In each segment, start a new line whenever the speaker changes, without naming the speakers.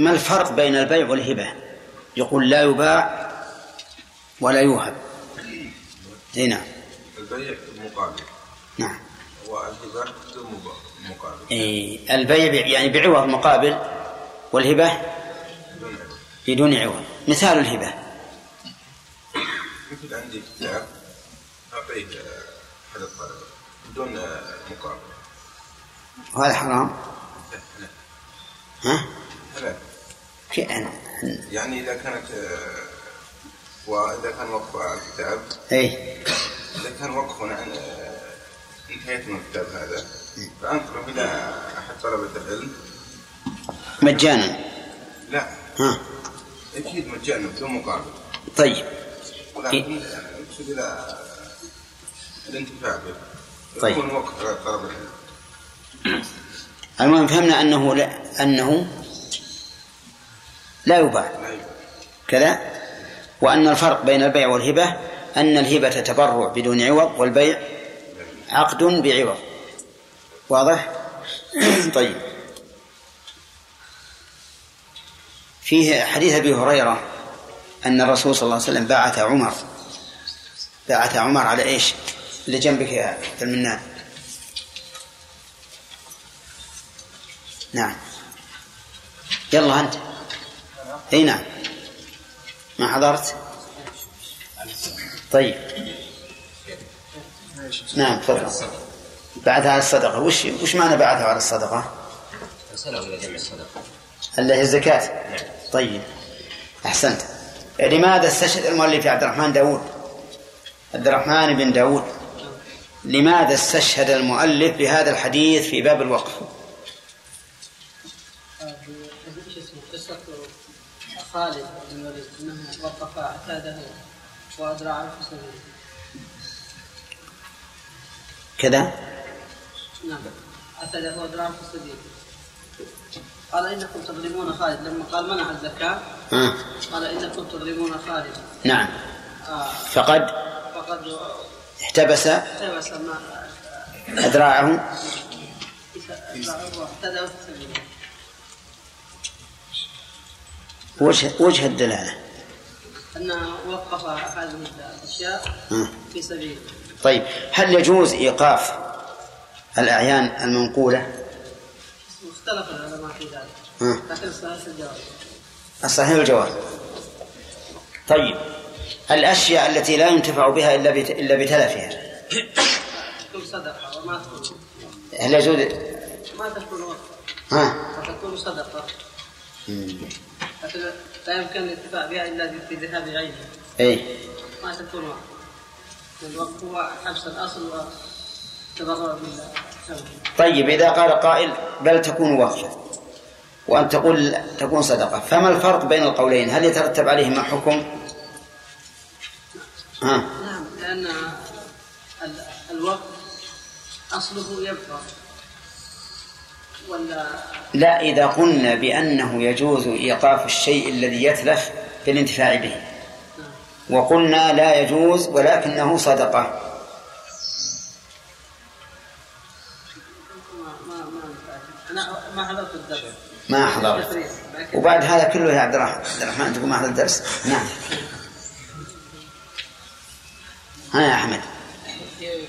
ما الفرق بين البيع والهبة؟ يقول لا يباع ولا يوهب. إي نعم.
البيع مقابل
نعم.
والهبة مقابل
إيه البيع يعني بعوض مقابل والهبة بدون عوض. مثال الهبة.
مثل عندي كتاب أعطيه أحد الطلبة بدون مقابل.
وهذا حرام؟ ها؟
لا. يعني إذا كانت وإذا كان وقف الكتاب
أي
إذا كان وقف عن انتهيت من الكتاب هذا فأنقله إلى أحد طلبة العلم.
مجانا.
لا.
ها.
أكيد مجانا بدون مقابل.
طيب.
ولكن أقصد إلى الانتفاع به.
طيب.
يكون وقف على طلب العلم.
المهم فهمنا أنه لا أنه لا يباع كذا. وأن الفرق بين البيع والهبة أن الهبة تبرع بدون عوض والبيع عقد بعوض. واضح؟ طيب. فيه حديث أبي هريرة أن الرسول صلى الله عليه وسلم بعث عمر. بعث عمر على إيش؟ اللي جنبك يا المنان. نعم. يلا أنت. أي نعم. ما حضرت؟ طيب. نعم تفضل. بعثها على الصدقة. وش وش معنى بعثها على الصدقة؟
أرسله إلى جمع الصدقة.
اللي هي الزكاة. طيب. أحسنت. لماذا استشهد المؤلف عبد الرحمن داود؟ عبد الرحمن بن داود. لماذا استشهد المؤلف بهذا الحديث في باب الوقف؟
خالد بن الوليد انه وقف عتاده في سبيله
كذا
نعم عتاده في سبيله قال انكم تظلمون خالد لما قال منع الزكاه
آه.
قال انكم تظلمون خالد
نعم
آه
فقد
فقد
احتبس
احتبس ما واعتدى في
وجه وجه الدلالة.
أنه وقف هذه الأشياء. في سبيل.
طيب هل يجوز إيقاف الأعيان المنقولة؟
مختلف العلماء في ذلك. لكن صحيح الجواب.
الصحيح الجواب. طيب الأشياء التي لا ينتفع بها إلا بت- إلا بتلفها.
تكون صدقة وما تكون
هل يجوز؟
ما تكون وقفة
ها.
فتكون صدقة.
مم.
لا يمكن الانتفاع بها إلا في ذهاب عينها
إيه.
ما تكون وقفة الوقف هو حبس الأصل وتبرع بالله
طيب إذا قال قائل بل تكون وقفة. وأن تقول تكون صدقة. فما الفرق بين القولين؟ هل يترتب عليهما حكم؟ ها؟
نعم لأن ال- الوقف أصله يبقى. ولا
لا إذا قلنا بأنه يجوز إيقاف الشيء الذي يتلف بالانتفاع به. وقلنا لا يجوز ولكنه صدقة.
ما ما ما أنا ما حضرت الدرس.
ما حضرت. وبعد هذا كله يا عبد الرحمن. عبد الرحمن تقول ما حضرت الدرس. نعم. ها يا أحمد.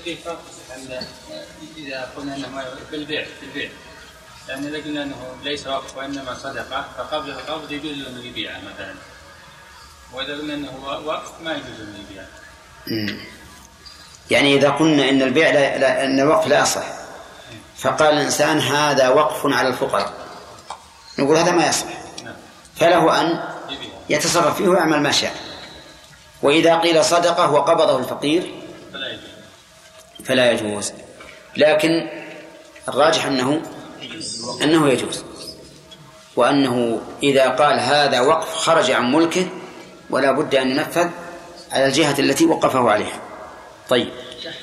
في فرق عن إذا قلنا إنه ما بالبيع بالبيع. لأن إذا قلنا إنه ليس وقف وإنما صدقة فقبل القبض يجوز له إنه يبيعها مثلا. وإذا قلنا إنه وقف ما يجوز إنه يبيعها
مم. يعني إذا قلنا إن البيع لا, لا إن الوقف لا يصح فقال الإنسان هذا وقف على الفقراء. نقول هذا ما يصح. فله أن
يبيعها
يتصرف فيه ويعمل ما شاء. وإذا قيل صدقة وقبضه الفقير
فلا يجوز.
فلا يجوز. لكن الراجح أنه أنه يجوز. وأنه إذا قال هذا وقف خرج عن ملكه ولا بد أن ينفذ على الجهة التي وقفه عليها. طيب.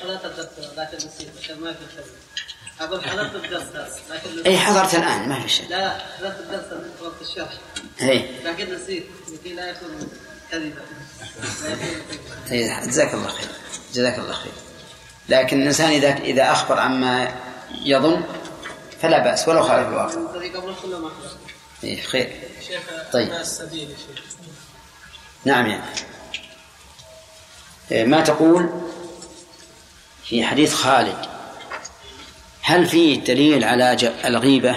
حضرت لكن نسيت عشان ما في أقول حضرت الدرس لكن
أي حضرت الآن ما في شيء.
لا لا حضرت الدرس طلبت الشرح.
أي
لكن نسيت لكي لا يكون كذبا
أي جزاك الله خير. جزاك الله خير. لكن الإنسان إذا إذا أخبر عما يظن فلا بأس ولو خالف الواقع إيه خير.
شيخ
طيب. نعم يعني ما تقول في حديث خالد هل فيه دليل على ج- الغيبة؟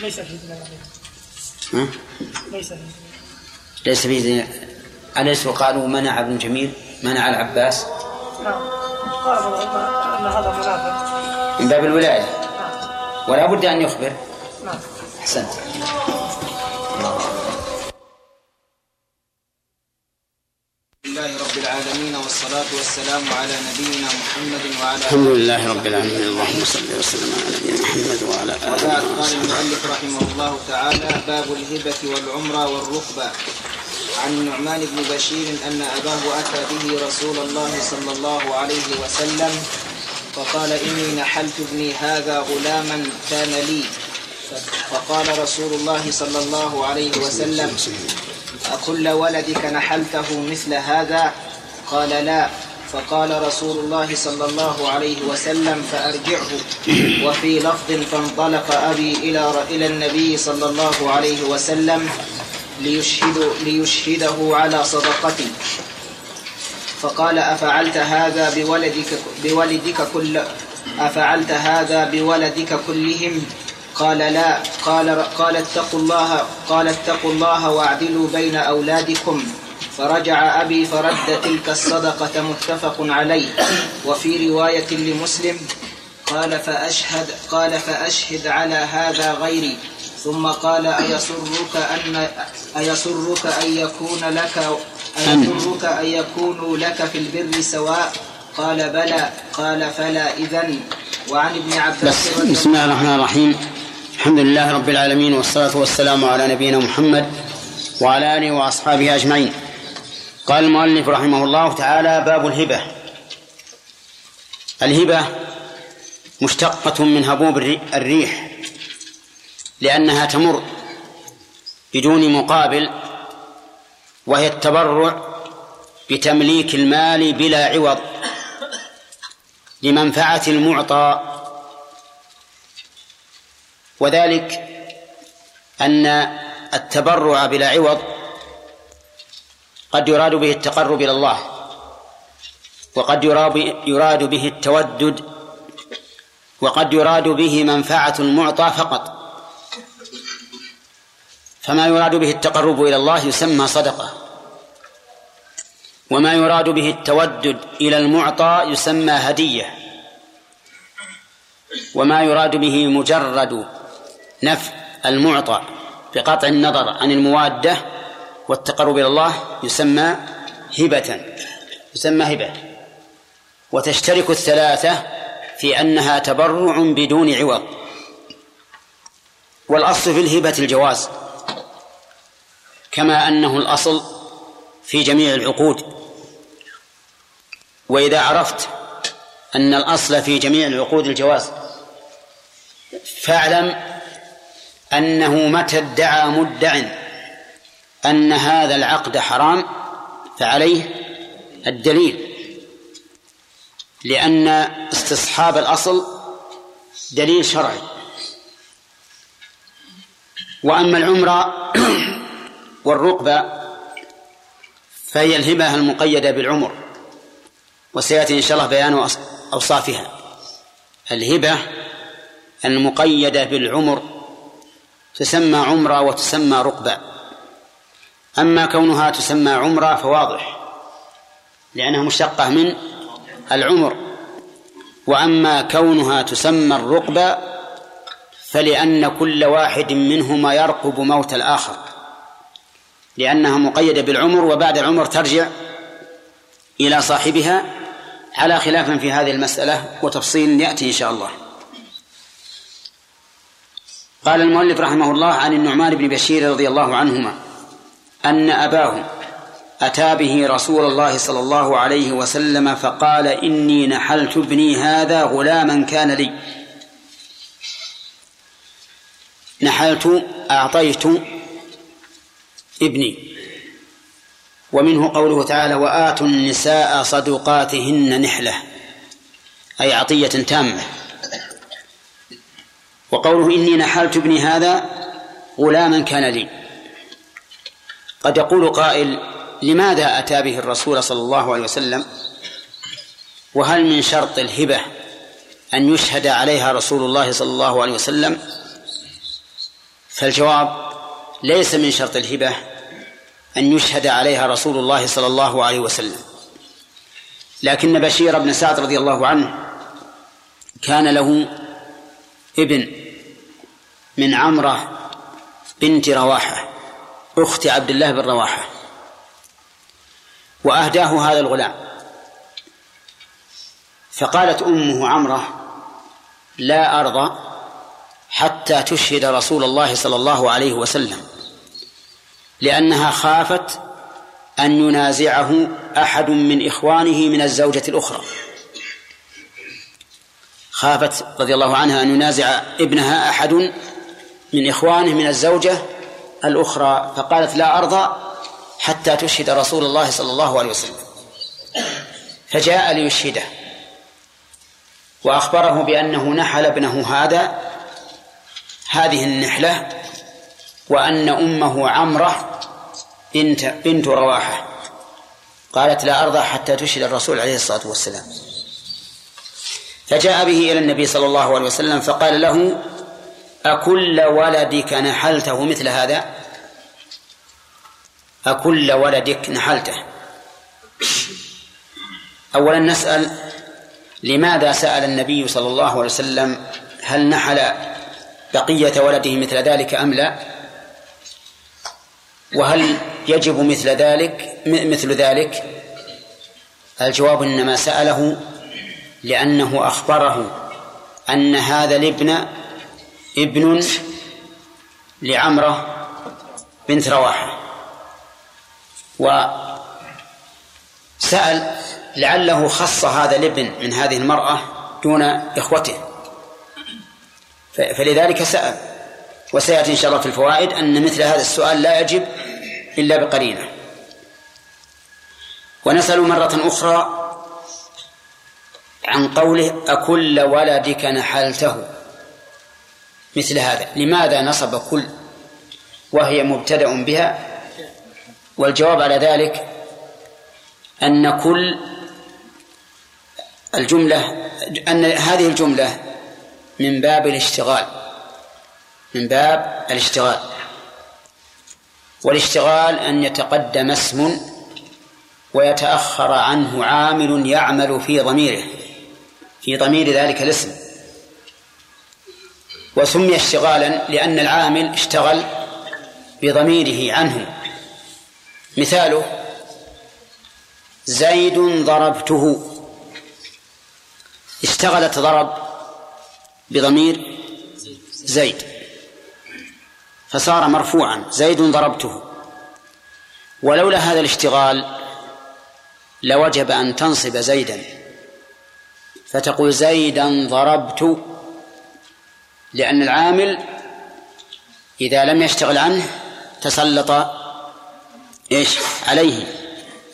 ليس في دليل
ها؟
ليس في
ليس فيه دليل. أليس قالوا منع ابن جميل؟ منع العباس؟
هذا منافق
من باب الولاية.
نعم
ولا بد أن يخبر.
نعم.
أحسنت.
لله رب العالمين والصلاة والسلام على نبينا محمد وعلى
الحمد لله رب العالمين. اللهم صل وسلم على نبينا محمد وعلى آله
قال المؤلف رحمه الله تعالى باب الهبة والعمرة والركبة عن النعمان بن بشير أن أباه أتى به رسول الله صلى الله عليه وسلم فقال إني نحلت ابني هذا غلاما كان لي. فقال رسول الله صلى الله عليه وسلم أكل ولدك نحلته مثل هذا؟ قال لا. فقال رسول الله صلى الله عليه وسلم فأرجعه. وفي لفظ فانطلق أبي إلى إلى النبي صلى الله عليه وسلم ليشهد ليشهده على صدقتي. فقال أفعلت هذا بولدك بولدك كل أفعلت هذا بولدك كلهم؟ قال لا. قال قال اتقوا الله قال اتقوا الله واعدلوا بين أولادكم. فرجع أبي فرد تلك الصدقة متفق عليه. وفي رواية لمسلم قال فأشهد قال فأشهد على هذا غيري. ثم قال أيسرك أن أيسرك أن يكون لك أيسرك أن يكونوا لك في البر سواء؟ قال بلى. قال فلا. إذن وعن ابن عباس
بسم الله الرحمن الرحيم. الحمد لله رب العالمين والصلاة والسلام على نبينا محمد وعلى آله وأصحابه أجمعين. قال المؤلف رحمه الله تعالى باب الهبة. الهبة مشتقة من هبوب الري- الريح. لأنها تمر بدون مقابل وهي التبرع بتمليك المال بلا عوض لمنفعة المعطى. وذلك أن التبرع بلا عوض قد يراد به التقرب إلى الله وقد يراد به التودد وقد يراد به منفعة المعطى فقط. فما يراد به التقرب إلى الله يسمى صدقة. وما يراد به التودد إلى المعطى يسمى هدية. وما يراد به مجرد نفع المعطى بقطع النظر عن الموادة والتقرب إلى الله يسمى هبة. يسمى هبة. وتشترك الثلاثة في أنها تبرع بدون عوض. والأصل في الهبة الجواز. كما أنه الأصل في جميع العقود. وإذا عرفت أن الأصل في جميع العقود الجواز فاعلم أنه متى ادعى مدع أن هذا العقد حرام فعليه الدليل. لأن استصحاب الأصل دليل شرعي. وأما العمرة والرقبة فهي الهبة المقيدة بالعمر وسيأتي إن شاء الله بيان أوصافها. الهبة المقيدة بالعمر تسمى عمرة وتسمى رقبة أما كونها تسمى عمرة فواضح لأنها مشتقة من العمر. وأما كونها تسمى الرقبة فلأن كل واحد منهما يرقب موت الآخر. لأنها مقيدة بالعمر وبعد العمر ترجع إلى صاحبها على خلاف في هذه المسألة وتفصيل يأتي إن شاء الله. قال المؤلف رحمه الله عن النعمان بن بشير رضي الله عنهما أن أباه أتى به رسول الله صلى الله عليه وسلم فقال إني نحلت ابني هذا غلاما كان لي. نحلت أعطيت ابني. ومنه قوله تعالى وآتوا النساء صدقاتهن نحلة أي عطية تامة. وقوله إني نحلت ابني هذا غلاما كان لي. قد يقول قائل لماذا أتى به الرسول صلى الله عليه وسلم؟ وهل من شرط الهبة أن يشهد عليها رسول الله صلى الله عليه وسلم؟ فالجواب ليس من شرط الهبة أن يشهد عليها رسول الله صلى الله عليه وسلم. لكن بشير بن سعد رضي الله عنه كان له ابن من عمرة بنت رواحة أخت عبد الله بن رواحة وأهداه هذا الغلام. فقالت أمه عمرة لا أرضى حتى تشهد رسول الله صلى الله عليه وسلم. لأنها خافت أن ينازعه أحد من إخوانه من الزوجة الأخرى. خافت رضي الله عنها أن ينازع ابنها أحد من إخوانه من الزوجة الأخرى فقالت لا أرضى حتى تشهد رسول الله صلى الله عليه وسلم. فجاء ليشهده. وأخبره بأنه نحل ابنه هذا هذه النحلة وأن أمه عمرة بنت بنت رواحة. قالت لا أرضى حتى تشهد الرسول عليه الصلاة والسلام. فجاء به إلى النبي صلى الله عليه وسلم فقال له أكل ولدك نحلته مثل هذا؟ أكل ولدك نحلته. أولا نسأل لماذا سأل النبي صلى الله عليه وسلم هل نحل بقية ولده مثل ذلك أم لا؟ وهل يجب مثل ذلك مثل ذلك؟ الجواب إنما سأله لأنه أخبره أن هذا الابن ابن لعمرة بنت رواحة. وسأل لعله خص هذا الابن من هذه المرأة دون إخوته. فلذلك سأل. وسيأتي إن شاء الله في الفوائد أن مثل هذا السؤال لا يجب إلا بقرينة. ونسأل مرة أخرى عن قوله أكل ولدك نحلته. مثل هذا. لماذا نصب كل وهي مبتدأ بها؟ والجواب على ذلك أن كل الجملة أن هذه الجملة من باب الاشتغال. من باب الاشتغال. والاشتغال أن يتقدم اسم ويتأخر عنه عامل يعمل في ضميره في ضمير ذلك الاسم. وسمي اشتغالا لأن العامل اشتغل بضميره عنه. مثاله زيد ضربته. اشتغلت ضرب بضمير زيد. فصار مرفوعا. زيد ضربته. ولولا هذا الاشتغال لوجب أن تنصب زيدا. فتقول زيدا ضربت لأن العامل إذا لم يشتغل عنه تسلط إيش؟ عليه.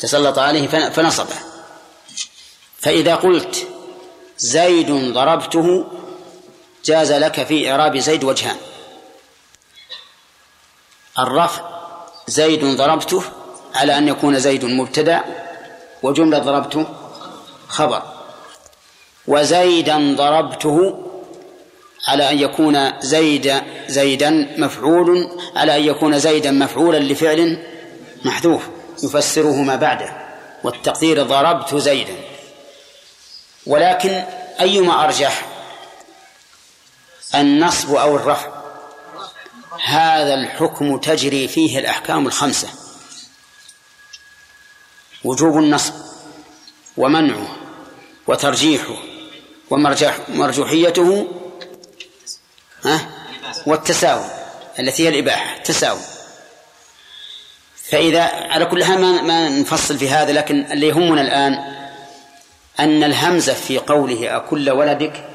تسلط عليه فنصبه. فإذا قلت زيد ضربته جاز لك في إعراب زيد وجهان. الرفع زيد ضربته على أن يكون زيد مبتدأ وجملة ضربته خبر. وزيدا ضربته على أن يكون زيد زيدا مفعول على أن يكون زيدا مفعولا لفعل محذوف يفسره ما بعده. والتقدير ضربت زيدا. ولكن أيما أرجح النصب أو الرفع. هذا الحكم تجري فيه الأحكام الخمسة. وجوب النصب ومنعه وترجيحه ومرجوحيته والتساوي التي هي الإباحة تساوي فإذا على كل حال ما, ما نفصل في هذا لكن اللي يهمنا الآن أن الهمزة في قوله أكل ولدك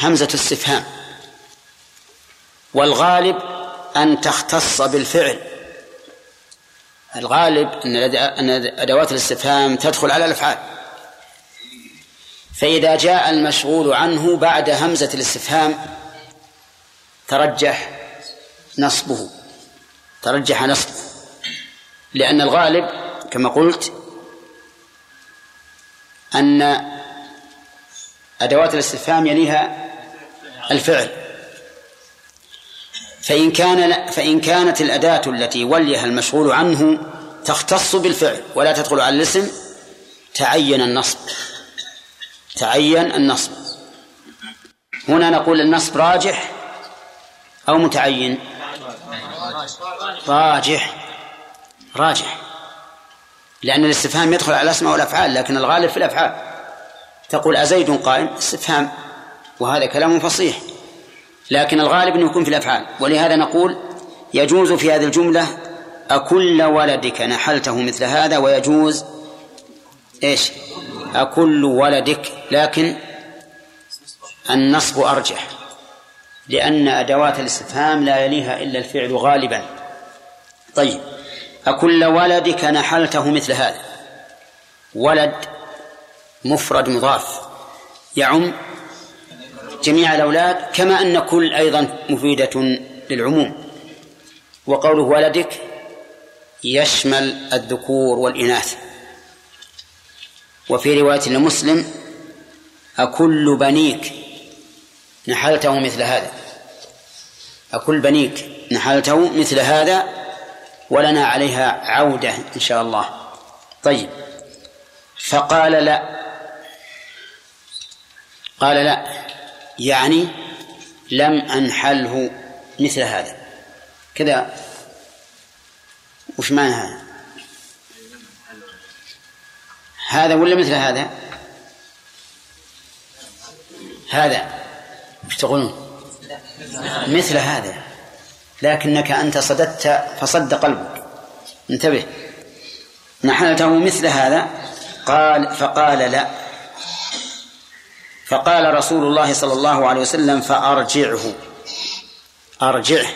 همزة استفهام. والغالب أن تختص بالفعل. الغالب أن أدوات الاستفهام تدخل على الأفعال. فإذا جاء المشغول عنه بعد همزة الاستفهام ترجح نصبه. ترجح نصبه. لأن الغالب كما قلت أن أدوات الاستفهام يليها الفعل. فإن كان فإن كانت الأداة التي وليها المشغول عنه تختص بالفعل ولا تدخل على الاسم تعين النصب. تعين النصب. هنا نقول النصب راجح أو متعين؟ راجح. راجح. لأن الاستفهام يدخل على الأسماء والأفعال لكن الغالب في الأفعال. تقول أزيد قائم؟ استفهام. وهذا كلام فصيح. لكن الغالب أنه يكون في الأفعال. ولهذا نقول يجوز في هذه الجملة أكل ولدك نحلته مثل هذا ويجوز إيش؟ أكل ولدك لكن النصب أرجح لأن أدوات الاستفهام لا يليها إلا الفعل غالبا. طيب أكل ولدك نحلته مثل هذا. ولد مفرد مضاف يعم جميع الأولاد كما أن كل أيضا مفيدة للعموم. وقوله ولدك يشمل الذكور والإناث. وفي رواية لمسلم أكل بنيك نحلته مثل هذا. أكل بنيك نحلته مثل هذا ولنا عليها عودة إن شاء الله. طيب. فقال لا. قال لا. يعني لم أنحله مثل هذا. كذا. وش معنى هذا؟ هذا ولا مثل هذا؟ هذا. وش تقولون؟ مثل هذا. لكنك أنت صددت فصد قلبك. انتبه. نحلته مثل هذا؟ قال فقال لا. فقال رسول الله صلى الله عليه وسلم فأرجعه. أرجعه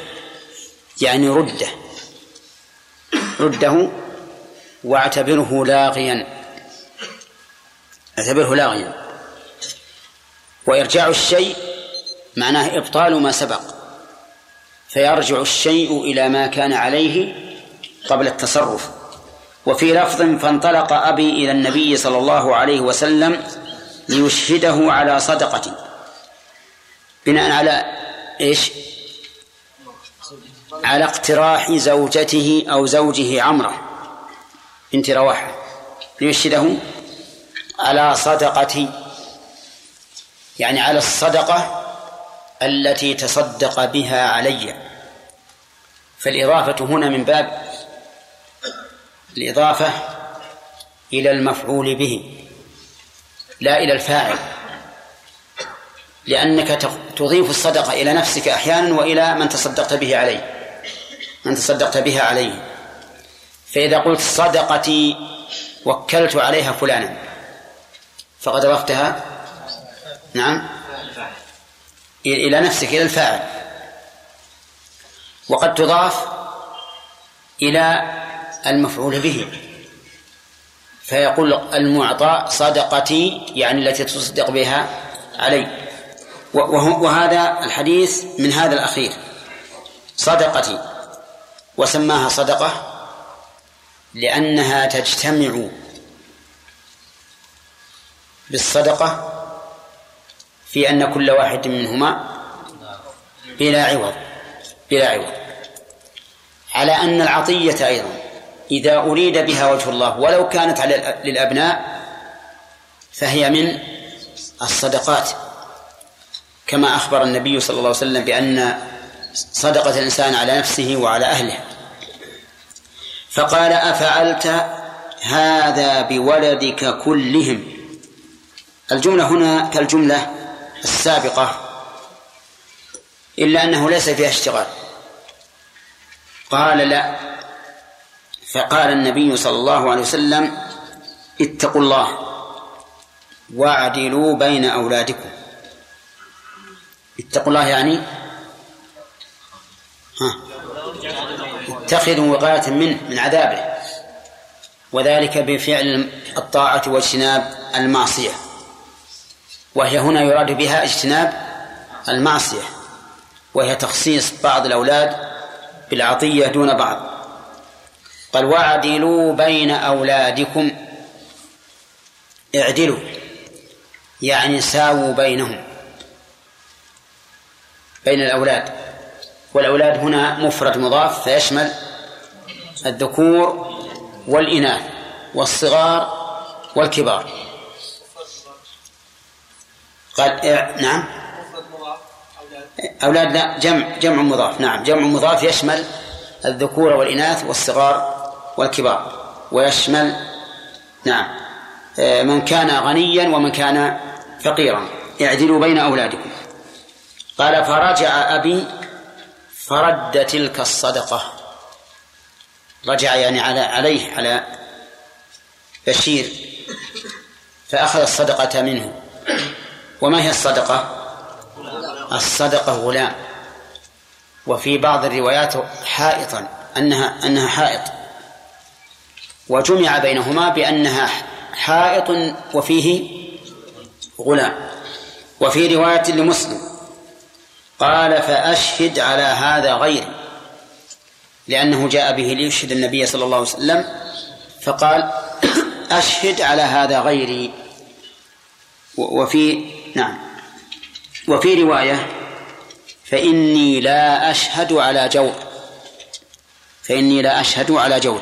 يعني رده. رده واعتبره لاغيا. اعتبره لاغيا. وإرجاع الشيء معناه إبطال ما سبق. فيرجع الشيء إلى ما كان عليه قبل التصرف. وفي لفظ فانطلق أبي إلى النبي صلى الله عليه وسلم ليشهده على صدقة. بناء على إيش؟ على اقتراح زوجته أو زوجه عمرة بنت رواحة. ليشهده على صدقة يعني على الصدقة التي تصدق بها علي. فالإضافة هنا من باب الإضافة إلى المفعول به. لا إلى الفاعل. لأنك تضيف الصدقة إلى نفسك أحيانا وإلى من تصدقت به عليه. من تصدقت بها عليه. فإذا قلت صدقتي وكلت عليها فلانا فقد أضفتها؟ نعم. إلى نفسك إلى الفاعل. وقد تضاف إلى المفعول به. فيقول المعطى صدقتي يعني التي تصدق بها علي. وهذا الحديث من هذا الأخير. صدقتي. وسماها صدقة لأنها تجتمع بالصدقة في أن كل واحد منهما بلا عوض بلا عوض. على أن العطية أيضا. إذا أريد بها وجه الله ولو كانت على للأبناء فهي من الصدقات. كما أخبر النبي صلى الله عليه وسلم بأن صدقة الإنسان على نفسه وعلى أهله. فقال أفعلت هذا بولدك كلهم؟ الجملة هنا كالجملة السابقة إلا أنه ليس فيها اشتغال. قال لا. فقال النبي صلى الله عليه وسلم اتقوا الله واعدلوا بين أولادكم. اتقوا الله يعني؟ ها. اتخذوا وقاية منه من عذابه. وذلك بفعل الطاعة واجتناب المعصية. وهي هنا يراد بها اجتناب المعصية. وهي تخصيص بعض الأولاد بالعطية دون بعض. قال واعدلوا بين أولادكم. اعدلوا يعني ساووا بينهم بين الأولاد. والأولاد هنا مفرد مضاف فيشمل الذكور والإناث والصغار والكبار. قال نعم. أولاد لا جمع جمع مضاف نعم. جمع مضاف يشمل الذكور والإناث والصغار والكبار ويشمل نعم آه، من كان غنيا ومن كان فقيرا. اعدلوا بين أولادكم. قال فرجع أبي فرد تلك الصدقة. رجع يعني على عليه على بشير. فأخذ الصدقة منه. وما هي الصدقة؟ الصدقة غلام. وفي بعض الروايات حائطا أنها أنها حائط. وجمع بينهما بأنها حائط وفيه غلام وفي رواية لمسلم قال فأشهد على هذا غيري لأنه جاء به ليشهد النبي صلى الله عليه وسلم فقال أشهد على هذا غيري وفي نعم وفي رواية فإني لا أشهد على جور فإني لا أشهد على جور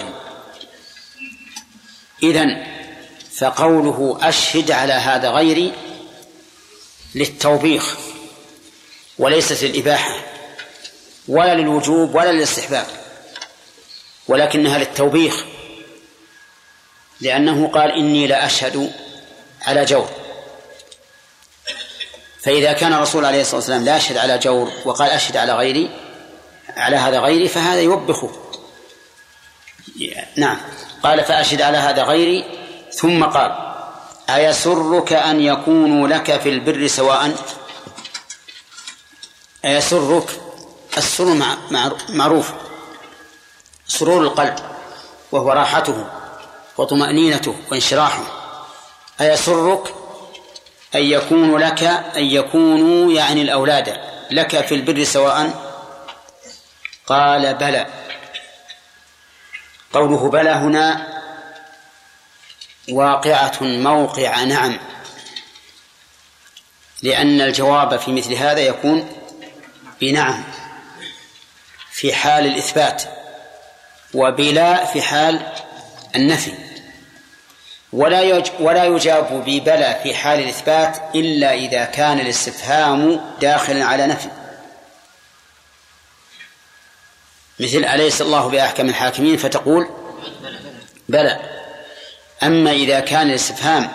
إذن فقوله أشهد على هذا غيري للتوبيخ وليست للإباحة ولا للوجوب ولا للاستحباب ولكنها للتوبيخ لأنه قال إني لا أشهد على جور. فإذا كان الرسول عليه الصلاة والسلام لا يشهد على جور وقال أشهد على غيري على هذا غيري فهذا يوبخه. نعم. قال فأشهد على هذا غيري. ثم قال أيسرك أن يكونوا لك في البر سواء؟ أيسرك؟ السرور معروف. سرور القلب وهو راحته وطمأنينته وانشراحه. أيسرك أن يكون لك أن يكونوا يعني الأولاد لك في البر سواء؟ قال بلى. قوله بلى هنا واقعة موقع نعم. لأن الجواب في مثل هذا يكون بنعم في حال الإثبات وبلا في حال النفي. ولا ولا يجاب ببلى في حال الإثبات إلا إذا كان الاستفهام داخلا على نفي. مثل أليس الله بأحكم الحاكمين فتقول بلى. أما إذا كان الاستفهام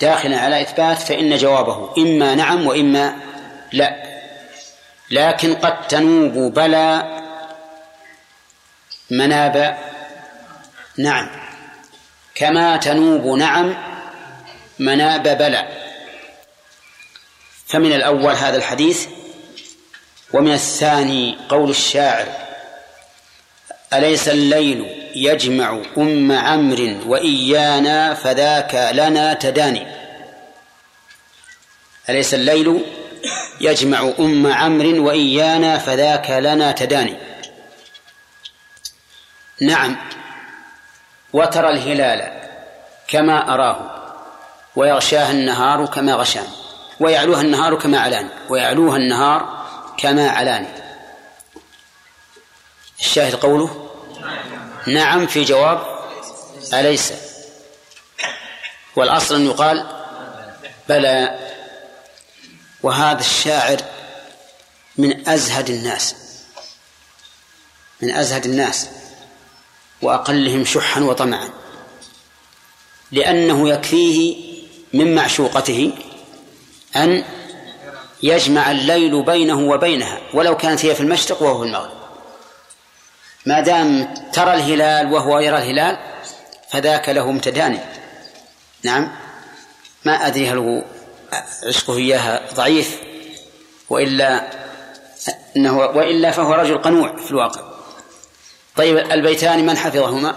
داخلا على إثبات فإن جوابه إما نعم وإما لا. لكن قد تنوب بلى مناب نعم. كما تنوب نعم مناب بلى فمن الأول هذا الحديث ومن الثاني قول الشاعر أليس الليل يجمع أم عمرو وإيانا فذاك لنا تداني؟ أليس الليل يجمع أم عمرو وإيانا فذاك لنا تداني؟ نعم وترى الهلال كما أراه ويغشاها النهار كما غشاني ويعلوها النهار كما علاني ويعلوها النهار كما علاني الشاهد قوله نعم في جواب أليس؟ والأصل أن يقال بلى. وهذا الشاعر من أزهد الناس من أزهد الناس وأقلهم شحا وطمعا لأنه يكفيه من معشوقته أن يجمع الليل بينه وبينها ولو كانت هي في المشرق وهو في المغرب. ما دام ترى الهلال وهو يرى الهلال فذاك له امتدان نعم. ما أدري هل هو عشقه إياها ضعيف وإلا إنه وإلا فهو رجل قنوع في الواقع. طيب البيتان من حفظهما؟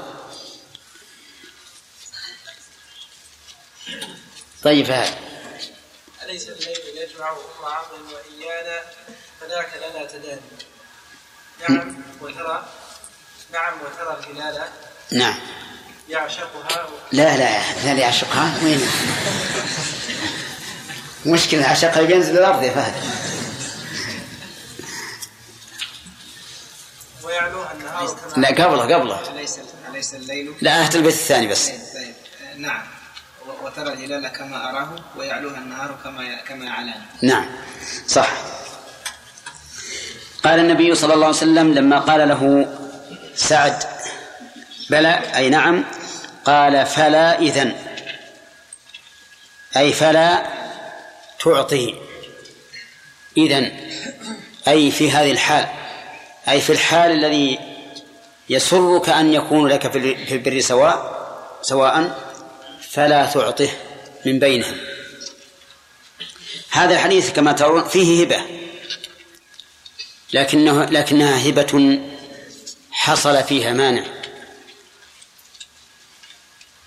طيب هذا
أليس الليل يجمع أم عمرو وإيانا؟ فذاك لنا تداني. نعم وترى؟ نعم وترى الهلال
نعم.
يعشقها.
لا لا لا يعشقها؟ وين؟ مشكلة عشقها بينزل الأرض يا فهد.
ويعلوها النهار
لا قبله قبله.
أليس أليس الليل.
لا أهت البيت الثاني بس.
طيب طيب. نعم. وترى الهلال كما أراه ويعلوها النهار كما كما يعلاني
نعم صح. قال النبي صلى الله عليه وسلم لما قال له سعد. بلى أي نعم. قال فلا إذن. أي فلا تعطي. إذن. أي في هذه الحال. أي في الحال الذي يسرك أن يكون لك في ال- في البر سواء سواء فلا تعطه من بينهم. هذا الحديث كما ترون فيه هبة. لكنه لكنها هبة حصل فيها مانع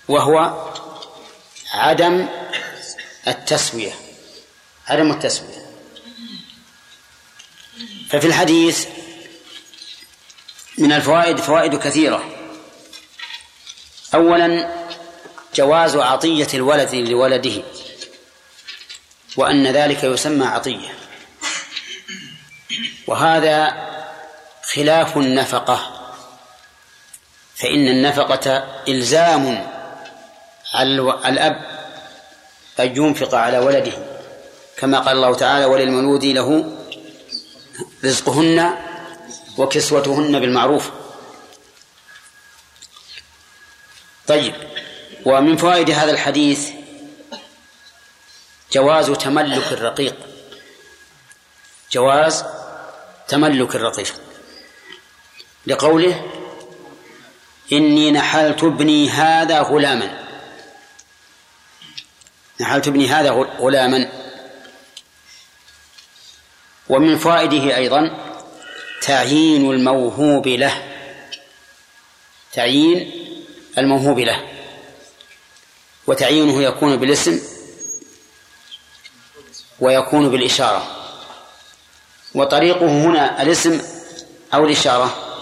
وهو عدم التسوية عدم التسوية. ففي الحديث من الفوائد فوائد كثيرة. أولا جواز عطية الولد لولده وأن ذلك يسمى عطية. وهذا خلاف النفقة. فإن النفقة إلزام على الأب أن ينفق على ولده كما قال الله تعالى وللمولود له رزقهن وكسوتهن بالمعروف. طيب ومن فوائد هذا الحديث جواز تملك الرقيق. جواز تملك الرقيق. لقوله إني نحلت ابني هذا غلاما. نحلت ابني هذا غلاما. ومن فوائده أيضا تعيين الموهوب له. تعيين الموهوب له. وتعيينه يكون بالاسم ويكون بالإشارة. وطريقه هنا الاسم أو الإشارة؟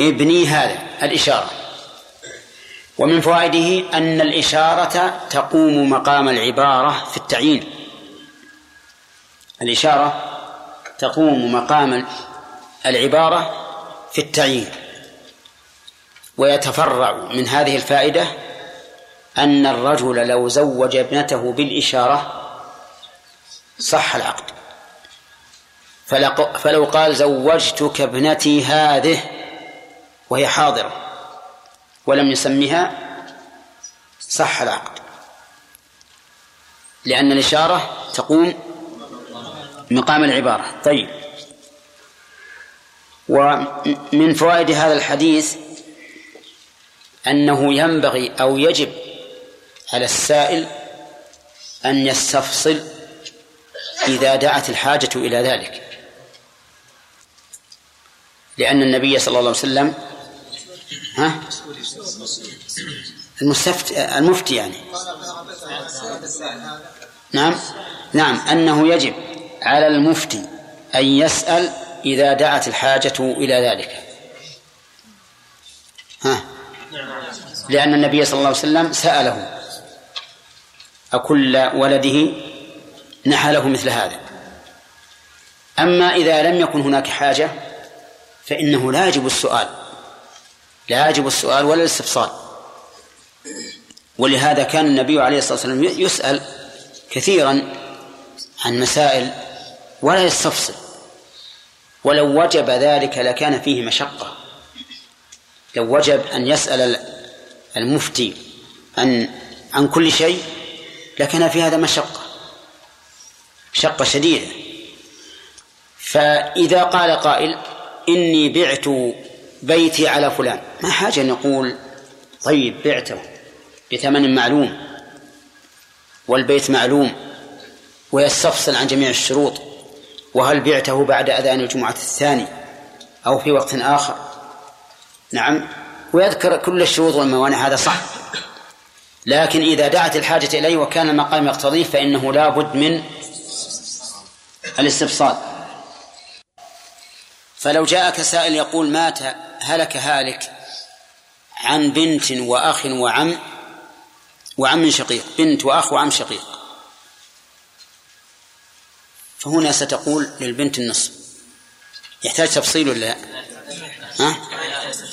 ابني هذا. الإشارة. ومن فوائده أن الإشارة تقوم مقام العبارة في التعيين. الإشارة تقوم مقام العبارة في التعيين. ويتفرع من هذه الفائدة أن الرجل لو زوج ابنته بالإشارة صح العقد. فلو قال زوجتك ابنتي هذه وهي حاضرة ولم يسمها صح العقد لأن الإشارة تقوم مقام العبارة. طيب. ومن فوائد هذا الحديث أنه ينبغي أو يجب على السائل أن يستفصل إذا دعت الحاجة إلى ذلك. لأن النبي صلى الله عليه وسلم ها؟ المستفت المفتي يعني. نعم؟ نعم أنه يجب على المفتي أن يسأل إذا دعت الحاجة إلى ذلك. ها؟ لأن النبي صلى الله عليه وسلم سأله أكل ولده نحله مثل هذا. أما إذا لم يكن هناك حاجة فإنه لا يجب السؤال. لا يجب السؤال ولا الاستفصال ولهذا كان النبي عليه الصلاة والسلام يسأل كثيرا عن مسائل ولا يستفصل ولو وجب ذلك لكان فيه مشقة. لو وجب أن يسأل المفتي عن عن كل شيء لكان في هذا مشقة. مشقة شديدة. فإذا قال قائل إني بعت بيتي على فلان. ما حاجة أن يقول طيب بعته. بثمن معلوم. والبيت معلوم. ويستفصل عن جميع الشروط. وهل بعته بعد أذان الجمعة الثاني؟ أو في وقت آخر؟ نعم. ويذكر كل الشروط والموانع. هذا صح. لكن إذا دعت الحاجة إليه وكان المقام يقتضيه فإنه لا بد من الاستفصال. فلو جاءك سائل يقول مات هلك هالك عن بنت وأخ وعم وعم شقيق بنت وأخ وعم شقيق. فهنا ستقول للبنت النصف. يحتاج تفصيل ولا لا؟ ها؟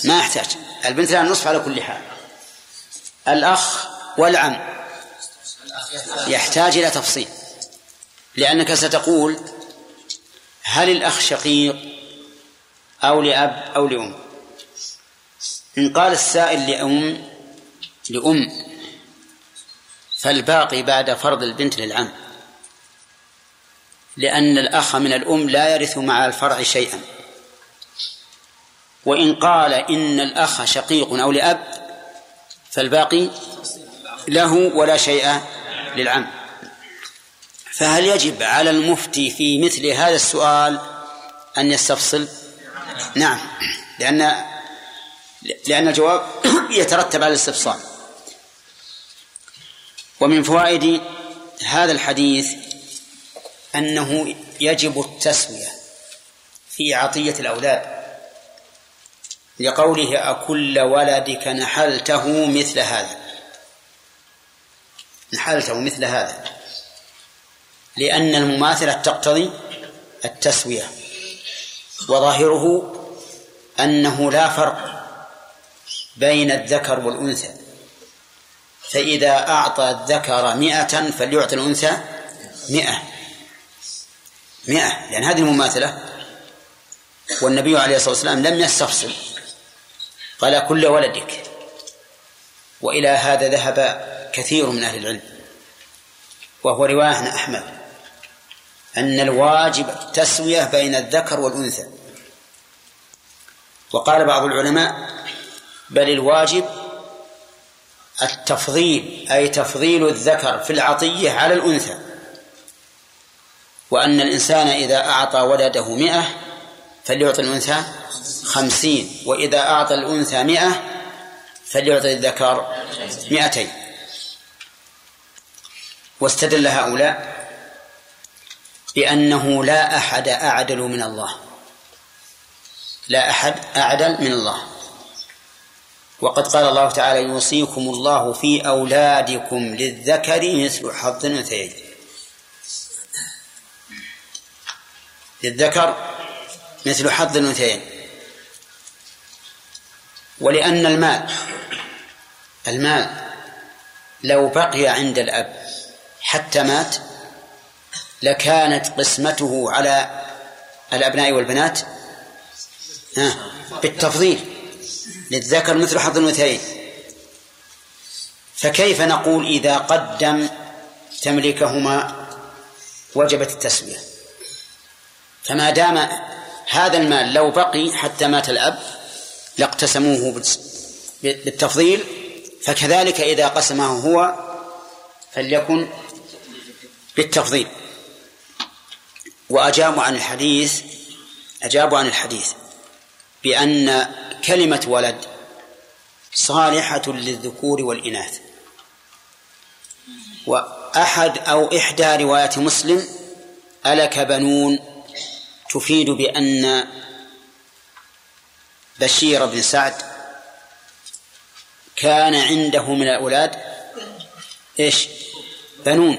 ما يحتاج. البنت لها النصف على كل حال. الأخ والعم. يحتاج إلى تفصيل. لأنك ستقول هل الأخ شقيق أو لأب أو لأم؟ إن قال السائل لأم لأم فالباقي بعد فرض البنت للعم. لأن الأخ من الأم لا يرث مع الفرع شيئا. وإن قال إن الأخ شقيق أو لأب فالباقي له ولا شيء للعم. فهل يجب على المفتي في مثل هذا السؤال أن يستفصل؟ نعم لأن لأن الجواب يترتب على الاستفصال. ومن فوائد هذا الحديث أنه يجب التسوية في عطية الأولاد لقوله أكل ولدك نحلته مثل هذا. نحلته مثل هذا. لأن المماثلة تقتضي التسوية وظاهره أنه لا فرق بين الذكر والأنثى. فإذا أعطى الذكر مئة فليعطي الأنثى مئة. مئة. لأن هذه المماثلة. والنبي عليه الصلاة والسلام لم يستفصل. قال كل ولدك. وإلى هذا ذهب كثير من أهل العلم. وهو رواية عن أحمد. أن الواجب تسوية بين الذكر والأنثى. وقال بعض العلماء بل الواجب التفضيل أي تفضيل الذكر في العطية على الأنثى. وأن الإنسان إذا أعطى ولده مئة فليعطي الأنثى خمسين وإذا أعطى الأنثى مئة فليعطي الذكر مئتين. واستدل هؤلاء بأنه لا أحد أعدل من الله. لا أحد أعدل من الله. وقد قال الله تعالى يوصيكم الله في أولادكم للذكر مثل حظ الأنثيين. للذكر مثل حظ الأنثيين. ولأن المال المال لو بقي عند الأب حتى مات لكانت قسمته على الأبناء والبنات بالتفضيل. للذكر مثل حظ الأنثيين. فكيف نقول إذا قدم تمليكهما وجبت التسوية فما دام هذا المال لو بقي حتى مات الأب لاقتسموه بالتفضيل فكذلك إذا قسمه هو فليكن بالتفضيل. وأجابوا عن الحديث أجابوا عن الحديث بأن كلمة ولد صالحة للذكور والإناث. وأحد أو إحدى روايات مسلم ألك بنون تفيد بأن بشير بن سعد كان عنده من الأولاد إيش؟ بنون.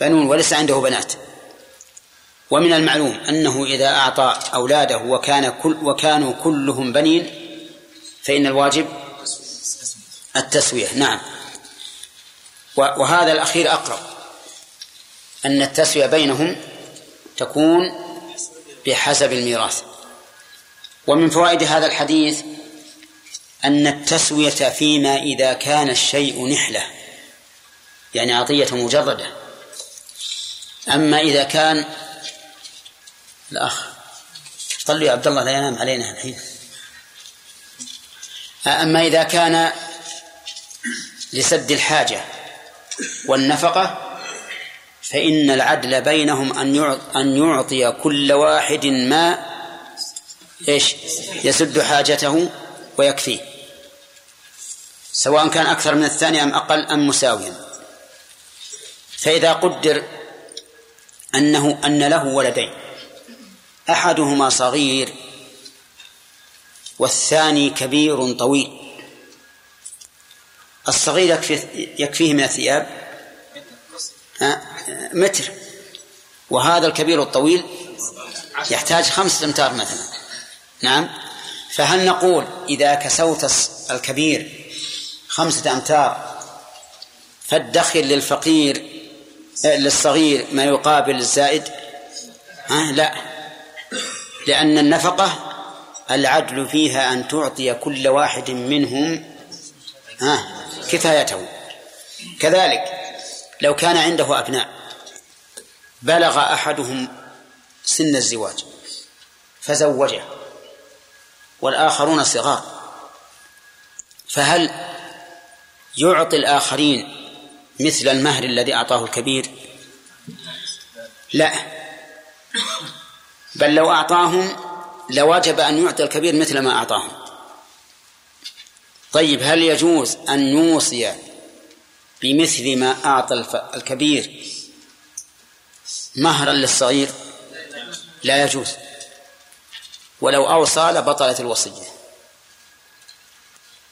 بنون وليس عنده بنات. ومن المعلوم أنه إذا أعطى أولاده وكان كل وكانوا كلهم بنين فإن الواجب التسوية. نعم. وهذا الأخير أقرب. أن التسوية بينهم تكون بحسب الميراث. ومن فوائد هذا الحديث أن التسوية فيما إذا كان الشيء نحلة يعني عطية مجردة. أما إذا كان الأخ. صلوا يا عبد الله لا ينام علينا الحين. أما إذا كان لسد الحاجة والنفقة فإن العدل بينهم أن أن يعطي كل واحد ما إيش؟ يسد حاجته ويكفيه. سواء كان أكثر من الثاني أم أقل أم مساويا. فإذا قدر أنه أن له ولدين أحدهما صغير والثاني كبير طويل. الصغير يكفيه, يكفيه من الثياب؟ متر. وهذا الكبير الطويل يحتاج خمسة أمتار مثلا. نعم. فهل نقول إذا كسوت الكبير خمسة أمتار فادخر للفقير للصغير ما يقابل الزائد؟ ها؟ لا. لأن النفقة العدل فيها أن تعطي كل واحد منهم ها كفايته. كذلك لو كان عنده أبناء بلغ أحدهم سن الزواج فزوجه والآخرون صغار فهل يعطي الآخرين مثل المهر الذي أعطاه الكبير؟ لا. بل لو أعطاهم لوجب أن يعطي الكبير مثل ما أعطاهم. طيب هل يجوز أن يوصي بمثل ما أعطى الكبير مهرا للصغير؟ لا يجوز. ولو أوصى لبطلت الوصية.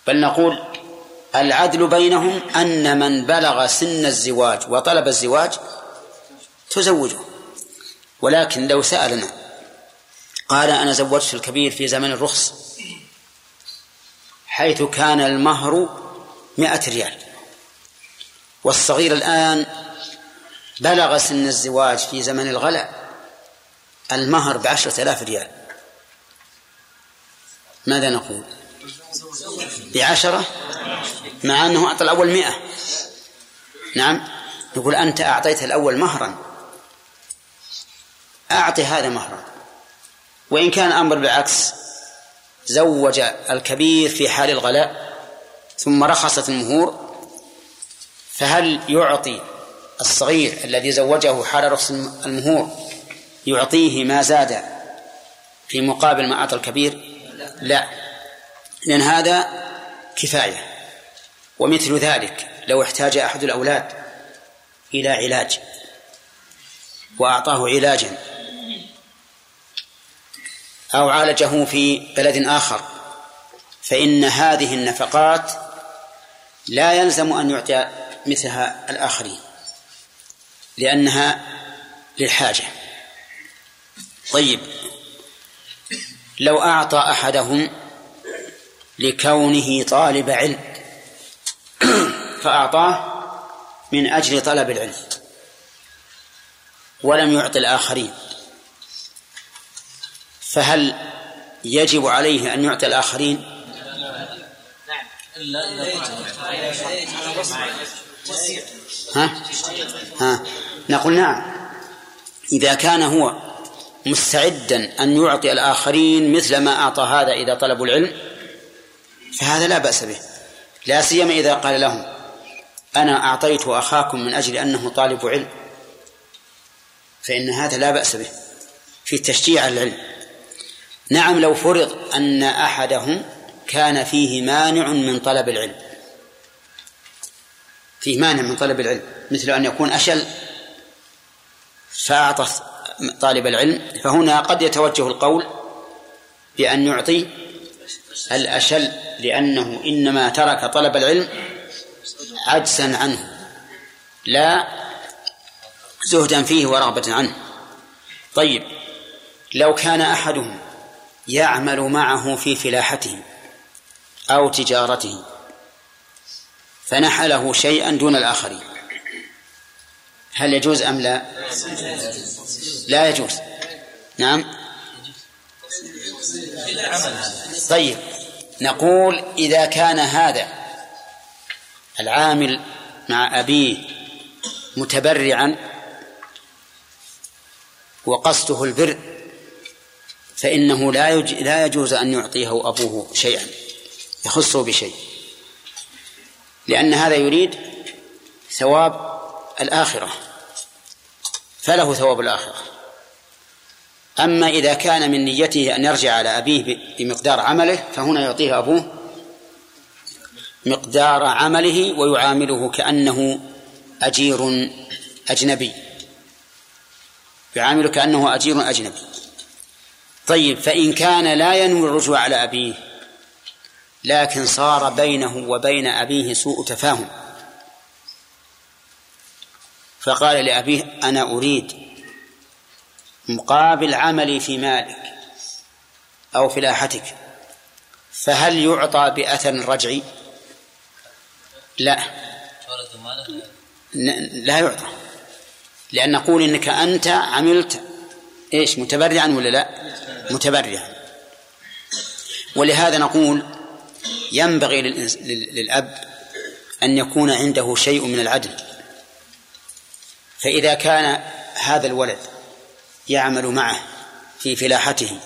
بل نقول العدل بينهم أن من بلغ سن الزواج وطلب الزواج تزوجه. ولكن لو سألنا قال أنا زوجت الكبير في زمن الرخص حيث كان المهر مئة ريال. والصغير الآن بلغ سن الزواج في زمن الغلاء المهر بعشرة آلاف ريال. ماذا نقول؟ بعشرة؟ مع أنه أعطى الأول مئة. نعم؟ يقول أنت أعطيت الأول مهرا. أعطي هذا مهرا. وإن كان الأمر بالعكس زوج الكبير في حال الغلاء ثم رخصت المهور فهل يعطي الصغير الذي زوجه حال رخص المهور يعطيه ما زاد في مقابل ما أعطى الكبير؟ لا. لأن هذا كفاية. ومثل ذلك لو احتاج أحد الأولاد إلى علاج وأعطاه علاجا أو عالجه في بلد آخر. فإن هذه النفقات لا يلزم أن يعطي مثلها الآخرين لأنها للحاجة. طيب لو أعطى أحدهم لكونه طالب علم فأعطاه من أجل طلب العلم ولم يعطي الآخرين. فهل يجب عليه أن يعطي الآخرين؟ ها؟ ها؟ نقول نعم. إذا كان هو مستعدا أن يعطي الآخرين مثل ما أعطى هذا إذا طلبوا العلم فهذا لا بأس به. لا سيما إذا قال لهم أنا أعطيت أخاكم من أجل أنه طالب علم. فإن هذا لا بأس به. في تشجيع العلم. نعم لو فرض أن أحدهم كان فيه مانع من طلب العلم. فيه مانع من طلب العلم مثل أن يكون أشل فأعطى طالب العلم. فهنا قد يتوجه القول بأن يعطي الأشل لأنه إنما ترك طلب العلم عجزا عنه لا زهدا فيه ورغبة عنه. طيب لو كان أحدهم يعمل معه في فلاحته أو تجارته فنحله شيئا دون الآخرين هل يجوز أم لا؟ لا يجوز. نعم. طيب نقول إذا كان هذا العامل مع أبيه متبرعا وقصده البر فإنه لا. لا يجوز أن يعطيه أبوه شيئا يخصه بشيء. لأن هذا يريد ثواب الآخرة فله ثواب الآخرة. أما إذا كان من نيته أن يرجع على أبيه بمقدار عمله فهنا يعطيه أبوه مقدار عمله ويعامله كأنه أجير أجنبي. يعامل كأنه أجير أجنبي. طيب فإن كان لا ينوي الرجوع على أبيه لكن صار بينه وبين أبيه سوء تفاهم. فقال لأبيه أنا أريد مقابل عملي في مالك أو فلاحتك فهل يعطى بأثر رجعي؟ لا. لا يعطى لأن نقول إنك أنت عملت إيش متبرعا ولا لا؟ متبرعا. ولهذا نقول ينبغي للأب أن يكون عنده شيء من العدل. فإذا كان هذا الولد يعمل معه في فلاحته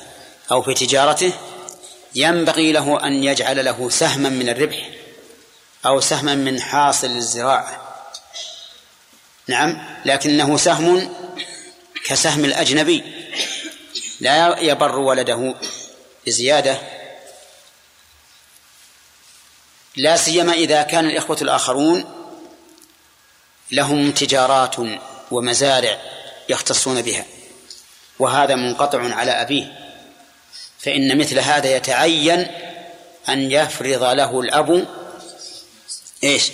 أو في تجارته ينبغي له أن يجعل له سهما من الربح أو سهما من حاصل الزراعة. نعم لكنه سهم كسهم الأجنبي. لا يبر ولده بزيادة. لا سيما إذا كان الإخوة الآخرون لهم تجارات ومزارع يختصون بها وهذا منقطع على أبيه. فإن مثل هذا يتعين أن يفرض له الأب إيش؟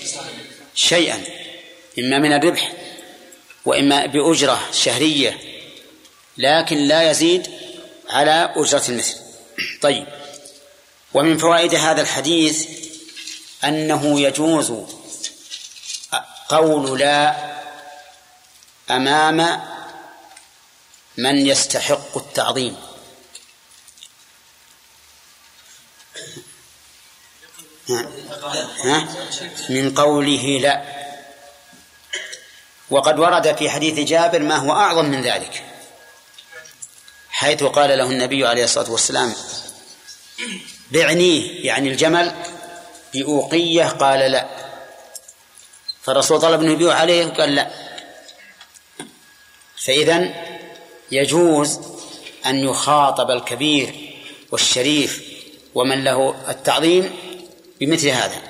شيئا إما من الربح. وإما بأجرة شهرية لكن لا يزيد على أجرة المثل. طيب. ومن فوائد هذا الحديث أنه يجوز قول لا أمام من يستحق التعظيم. ها؟ من قوله لا. وقد ورد في حديث جابر ما هو أعظم من ذلك حيث قال له النبي عليه الصلاة والسلام بعنيه يعني الجمل بأوقية قال لا. فالرسول طلب أنه يبيع عليه قال لا. فإذا يجوز أن يخاطب الكبير والشريف ومن له التعظيم بمثل هذا.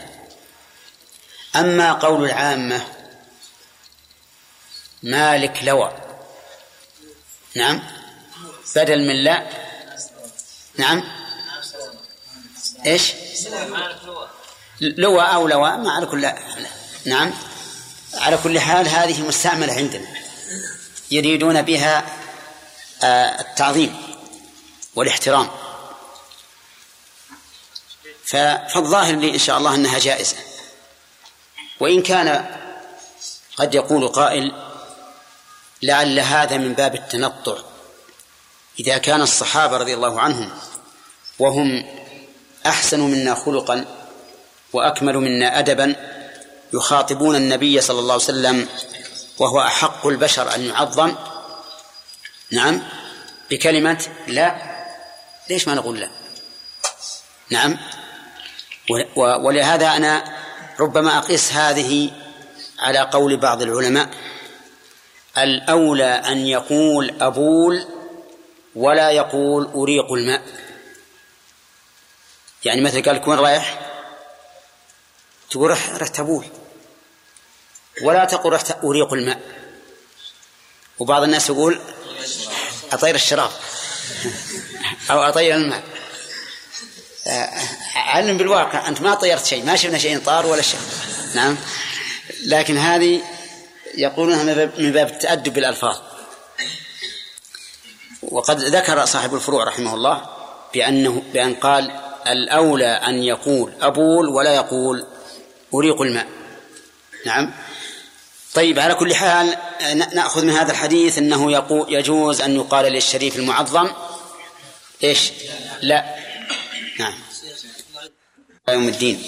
أما قول العامة مالك لوى. نعم. بدل من لا. نعم. إيش؟ لوى أو لوى. ما على كل نعم. على كل حال هذه مستعملة عندنا. يريدون بها آه، التعظيم والاحترام. فالظاهر لي إن شاء الله أنها جائزة. وإن كان قد يقول قائل لعل هذا من باب التنطع. إذا كان الصحابة رضي الله عنهم وهم أحسن منا خلقا وأكمل منا أدبا يخاطبون النبي صلى الله عليه وسلم وهو أحق البشر أن يعظم نعم بكلمة لا ليش ما نقول لا؟ نعم ولهذا أنا ربما أقيس هذه على قول بعض العلماء الأولى أن يقول أبول ولا يقول أريق الماء. يعني مثلا قال لك وين رايح؟ تقول رح رحت أبول ولا تقول رحت أريق الماء. وبعض الناس يقول أطير الشراب أو أطير الماء. علم بالواقع أنت ما طيرت شيء ما شفنا شيء طار ولا شيء. نعم. لكن هذه يقولونها من باب التأدب بالألفاظ. وقد ذكر صاحب الفروع رحمه الله بأنه بأن قال الأولى أن يقول أبول ولا يقول أريق الماء. نعم. طيب على كل حال نأخذ من هذا الحديث أنه يقول يجوز أن يقال للشريف المعظم إيش؟ لا. نعم. يوم الدين.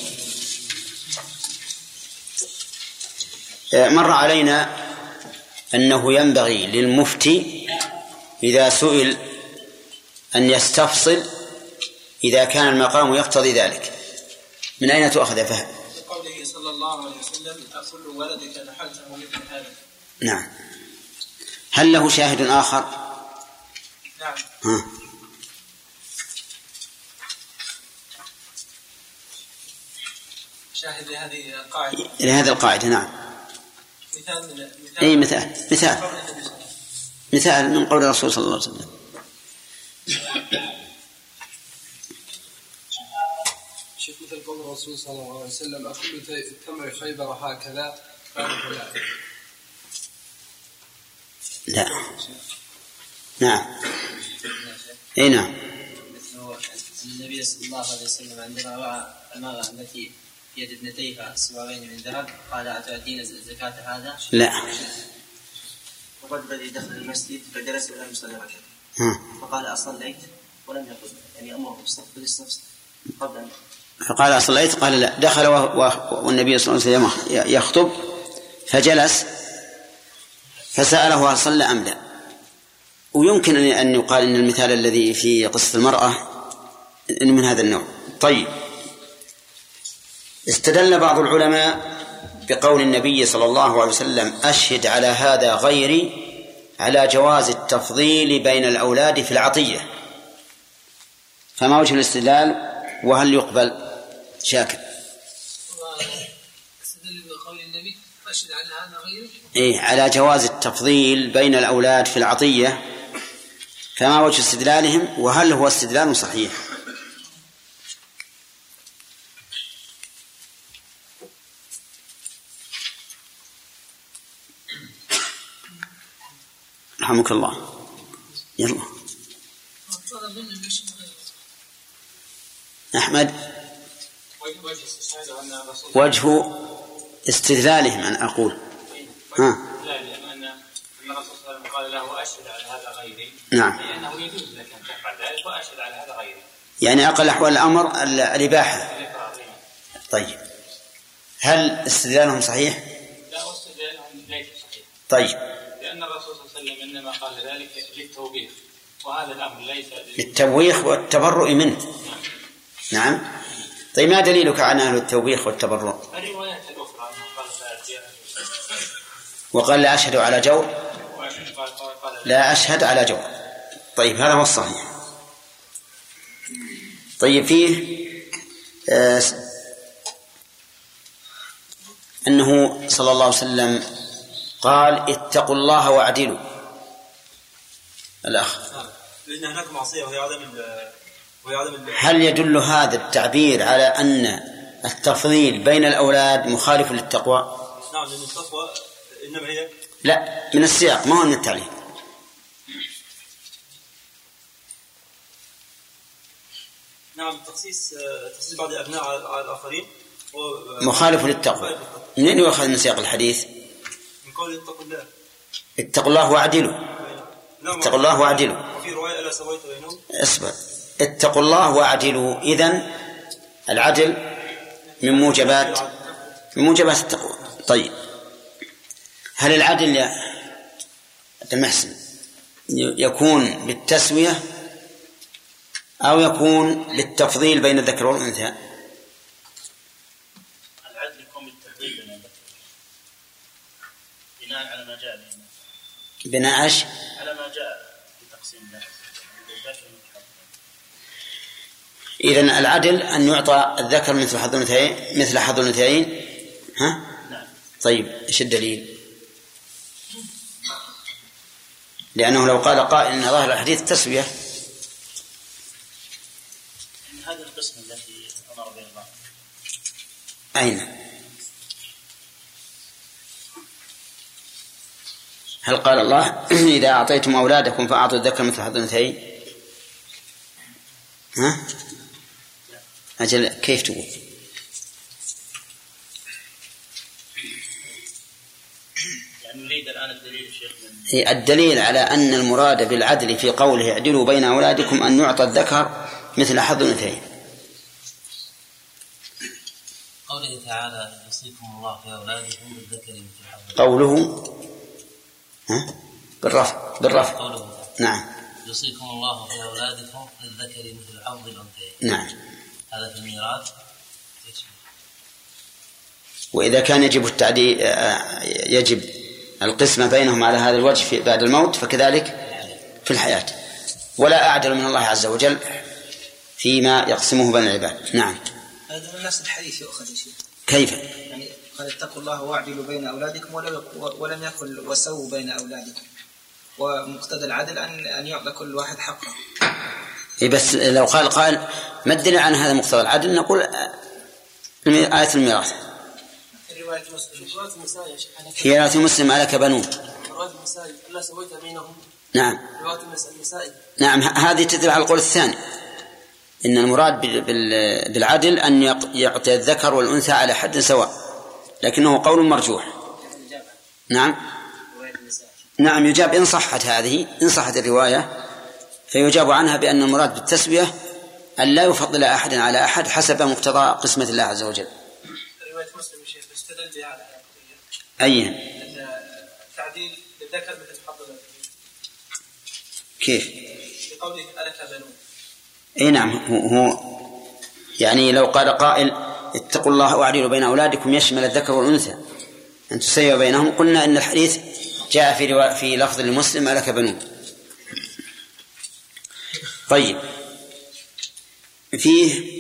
مر علينا أنه ينبغي للمفتي إذا سئل أن يستفصل إذا كان المقام يقتضي ذلك من أين تؤخذ فهم؟
قوله صلى الله عليه وسلم كل ولدك نحلته مثل هذا
نعم هل له شاهد آخر؟
نعم
ها.
شاهد لهذه القاعدة
لهذه القاعدة نعم
مثال مثال
أي مثال مثال. مثال من قول الرسول صلى الله عليه وسلم.
شيخ مثل قول الرسول صلى الله عليه وسلم أكل تمر خيبر هكذا لا
لا. نعم. اي نعم.
النبي صلى الله عليه وسلم عندما راى المراه التي يد ابنتيها سوارين من ذهب. قال اتؤدين زكاة هذا؟
لا.
وقد الذي دخل المسجد فجلس ولم يصلي ركعتين.
ها.
فقال أصليت؟ ولم يقل. يعني أمره بالصف بالصف قبل ان
فقال أصليت؟ قال لا. دخل والنبي صلى الله عليه وسلم يخطب فجلس فسأله هل صلى أم لا. ويمكن أن- أن يقال أن المثال الذي في قصة المرأة إن من هذا النوع. طيب. استدل بعض العلماء بقول النبي صلى الله عليه وسلم أشهد على هذا غيري على جواز التفضيل بين الأولاد في العطية. فما وجه الاستدلال؟ وهل يقبل؟ شاكر.
استدل بقول النبي أشهد على هذا غيره
إيه على جواز التفضيل بين الأولاد في العطية. فما وجه استدلالهم؟ وهل هو استدلال صحيح؟ رحمك الله. يلا. أحمد.
وجه
استدلالهم أن أقول. ها.
لا ان الرسول صلى الله عليه وسلم قال له اشهد على هذا غيري
نعم.
انه يجوز لك ان تفعل ذلك واشهد على هذا غيري
يعني أقل أحوال الأمر ال- الإباحة. طيب. هل استدلالهم صحيح؟
لا واستدلالهم ليس صحيح.
طيب.
لأن الرسول صلى الله عليه وسلم إنما قال ذلك للتوبيخ وهذا الأمر ليس
للتبويخ والتبرؤ منه. نعم. طيب ما دليلك عن أهل التوبيخ والتبرؤ؟
الروايات الأخرى أنه قال فاتيه
وقال لا أشهد على جور لا أشهد على جور طيب هذا هو الصحيح. طيب فيه آه أنه صلى الله عليه وسلم قال اتقوا الله وأعدلوا. الأخ.
لأن هناك معصية وهي عدم وهي عدم
هل يدل هذا التعبير على أن التفضيل بين الأولاد مخالف للتقوى؟
نعم لأن التقوى إنما هي
لا من السياق ما هو من التعليل
نعم تخصيص تخصيص بعض الابناء على الاخرين
مخالف للتقوى. منين يؤخذ من سياق الحديث؟
قول اتقوا الله.
اتقوا الله واعدلوا. اتقوا الله واعدلوا.
وفي رواية ألا سويت بينهم؟
اصبر اتقوا الله واعدلوا. إذن العدل من موجبات من موجبات التقوى. طيب. هل العدل يا عبد المحسن ي- يكون بالتسوية أو يكون بالتفضيل بين الذكر والأنثى
العدل يكون بالتفضيل بين الذكر بناء على ما جاء به
بناء إيش؟
على ما جاء في تقسيم
إذا العدل أن يعطى الذكر مثل حظ الأنثيين مثل حظ الأنثيين ها؟
نعم
طيب إيش الدليل؟ لأنه لو قال قائل أن ظاهر الحديث تسوية
هذا القسم التي أمر به الله
أين؟ هل قال الله إذا أعطيتم أولادكم فأعطوا الذكر مثل حظ الأنثيين؟ ها؟ أجل كيف تقول؟
يعني
هي الدليل على أن المراد بالعدل في قوله اعدلوا بين أولادكم أن يعطى الذكر مثل حظ الأنثيين
قوله تعالى يوصيكم الله في أولادكم بالذكر مثل حظ
قوله ها؟ بالرفع بالرفع.
قوله تعالى
نعم.
يوصيكم الله في أولادكم للذكر مثل حظ الأنثيين
نعم.
هذا في الميراث؟
وإذا كان يجب التعدي آه، يجب القسمة بينهم على هذا الوجه في بعد الموت فكذلك في الحياة. ولا أعدل من الله عز وجل فيما يقسمه بين العباد. نعم.
هذا من نفس الحديث يؤخذ يا شيخ.
كيف؟
يعني قال اتقوا الله واعدلوا بين أولادكم ولم ولم يقل وسووا بين أولادكم. ومقتضى العدل ان أن يعطى كل واحد حقه.
إيه بس لو قال قائل ما الدليل عن هذا مقتضى العدل نقول آه، آية الميراث.
رواية مسلم.
هي رواية مسلم عليك بنون
رواية المسائل ألا سويت بينهم؟
نعم.
رواية المسائل
نعم ه- هذه تدل على القول الثاني. إن المراد بال- بال- بالعدل أن يق- يعطي الذكر والأنثى على حد سواء. لكنه قول مرجوح. نعم. نعم يجاب إن صحت هذه إن صحت الرواية فيجاب عنها بأن المراد بالتسوية أن لا يفضل أحدا على أحد حسب مقتضى قسمة الله عز وجل.
رواية مسلم شيخ استدل بها على
أي.
التعديل للذكر مثل حظ
كيف؟
بقوله ألك بنون.
أي نعم هو يعني لو قال قائل اتقوا الله واعدلوا بين أولادكم يشمل الذكر والأنثى. أن تسيوا بينهم. قلنا إن الحديث جاء في. في لفظ لمسلم لك بنون. طيب. فيه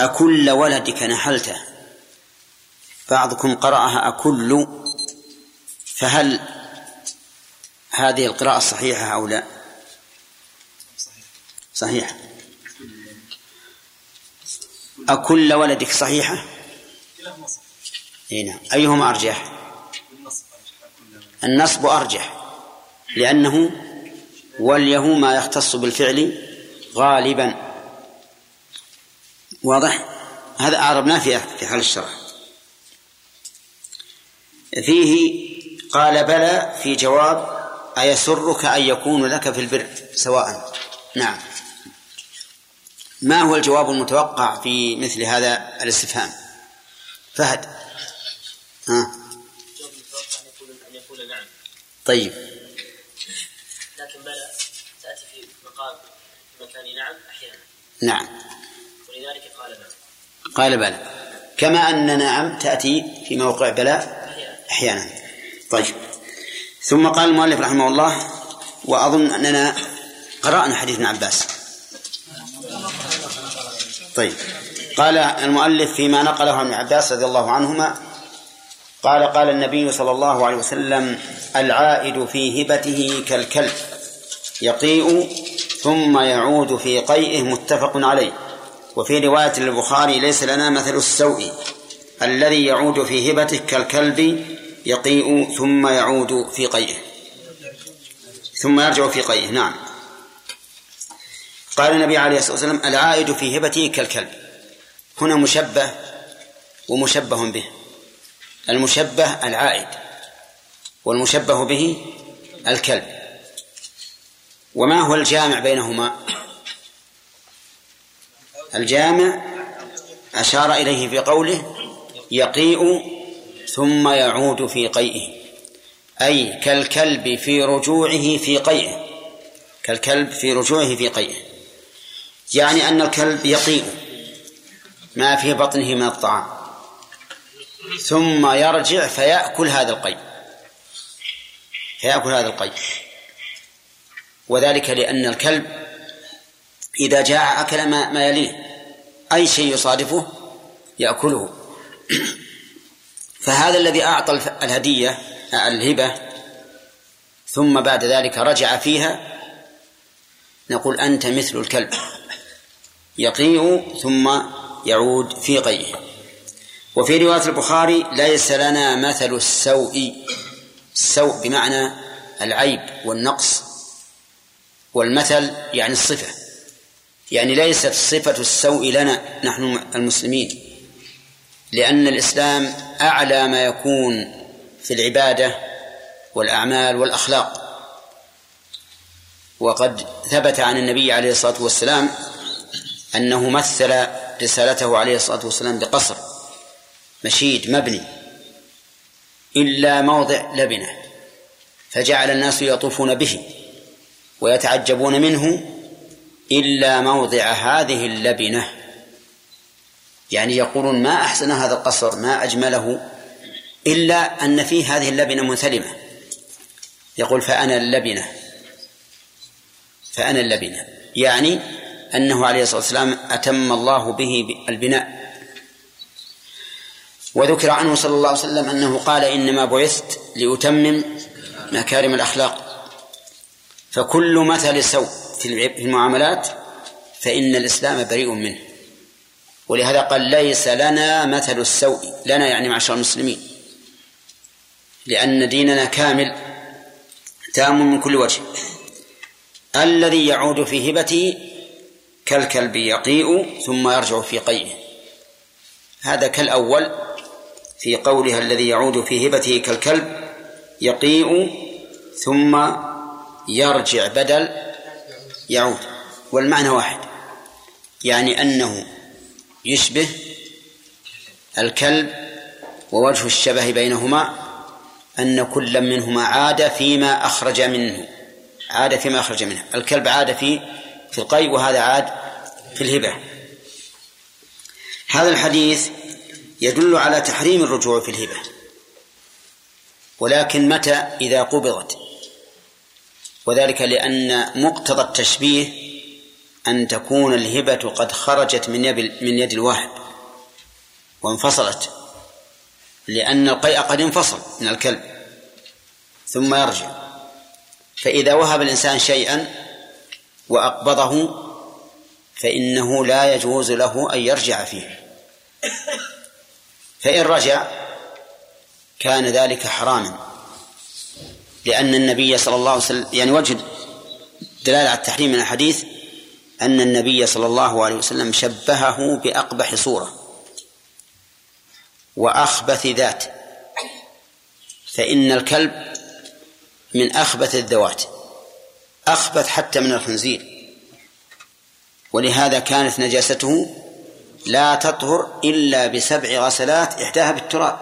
أكل ولدك نحلته بعضكم قرأها أكل. فهل هذه القراءة صحيحة أو لا؟ صحيح أكل ولدك صحيحة أي نعم. أيهما أرجح؟ النصب أرجح لأنه وليه ما يختص بالفعل غالبا. واضح؟ هذا أعربناه في في حال الشرع. فيه قال بلى في جواب أيسرك أن يكون لك في البر؟ سواء. نعم. ما هو الجواب المتوقع في مثل هذا الاستفهام؟ فهد. ها.
الجواب المتوقع أن يقول نعم
طيب.
لكن بلى تأتي في مقام مكان نعم أحيانا.
نعم.
ولذلك قال نعم.
قال بلى. كما أن نعم تأتي في موقع بلاء أحيانا. طيب. ثم قال المؤلف رحمه الله وأظن أننا قرأنا حديث ابن عباس. طيب. قال المؤلف فيما نقله عن ابن عباس رضي الله عنهما قال قال النبي صلى الله عليه وسلم العائد في هبته كالكلب يقيء ثم يعود في قيئه متفق عليه. وفي رواية للبخاري ليس لنا مثل السوء الذي يعود في هبته كالكلب يقيء ثم يعود في قيئه. ثم يرجع في قيئه نعم. قال النبي عليه الصلاة والسلام العائد في هبته كالكلب. هنا مشبه ومشبه به. المشبه العائد والمشبه به الكلب. وما هو الجامع بينهما؟ الجامع أشار إليه في قوله يقيء ثم يعود في قيئه أي كالكلب في رجوعه في قيئه كالكلب في رجوعه في قيئه. يعني أن الكلب يقيء ما في بطنه من الطعام. ثم يرجع فيأكل هذا القيء فيأكل هذا القيء وذلك لأن الكلب إذا جاع أكل ما, ما يليه. أي شيء يصادفه يأكله. فهذا الذي أعطى الهدية الهبة. ثم بعد ذلك رجع فيها. نقول أنت مثل الكلب. يقيء ثم يعود في قيئه وفي رواية البخاري ليس لنا مثل السوء. السوء بمعنى العيب والنقص والمثل يعني الصفة. يعني ليست صفة السوء لنا نحن المسلمين لأن الإسلام أعلى ما يكون في العبادة والأعمال والأخلاق. وقد ثبت عن النبي عليه الصلاة والسلام أنه مثل رسالته عليه الصلاة والسلام بقصر مشيد مبني إلا موضع لبنة فجعل الناس يطوفون به ويتعجبون منه إلا موضع هذه اللبنة. يعني يقولون ما أحسن هذا القصر ما أجمله إلا أن فيه هذه اللبنة منثلمة يقول فأنا اللبنة فأنا اللبنة. يعني أنه عليه الصلاة والسلام أتم الله به البناء. وذكر عنه صلى الله عليه وسلم أنه قال إنما بعثت لأتمم مكارم الأخلاق. فكل مثل سوء في المعاملات فإن الإسلام بريء منه. ولهذا قال ليس لنا مثل السوء لنا يعني معشر المسلمين. لأن ديننا كامل تام من كل وجه. الذي يعود في هبته كالكلب يقيء ثم يرجع في قيئه. هذا كالأول في قولها الذي يعود في هبته كالكلب يقيء ثم يرجع بدل يعود. والمعنى واحد يعني أنه يشبه الكلب ووجه الشبه بينهما أن كل منهما عاد فيما أخرج منه عاد فيما أخرج منه. الكلب عاد في في القي وهذا عاد في الهبة. هذا الحديث يدل على تحريم الرجوع في الهبة. ولكن متى؟ إذا قبضت. وذلك لأن مقتضى التشبيه أن تكون الهبة قد خرجت من يد من يد الواحد وانفصلت. لأن القيء قد انفصل من الكلب ثم يرجع. فإذا وهب الإنسان شيئا وأقبضه فإنه لا يجوز له أن يرجع فيه. فإن رجع كان ذلك حراما لأن النبي صلى الله عليه وسلم يعني وجه دلالة على التحريم من الحديث أن النبي صلى الله عليه وسلم شبهه بأقبح صورة وأخبث ذات فإن الكلب من أخبث الذوات. أخبث حتى من الخنزير. ولهذا كانت نجاسته لا تطهر إلا بسبع غسلات إحداها بالتراب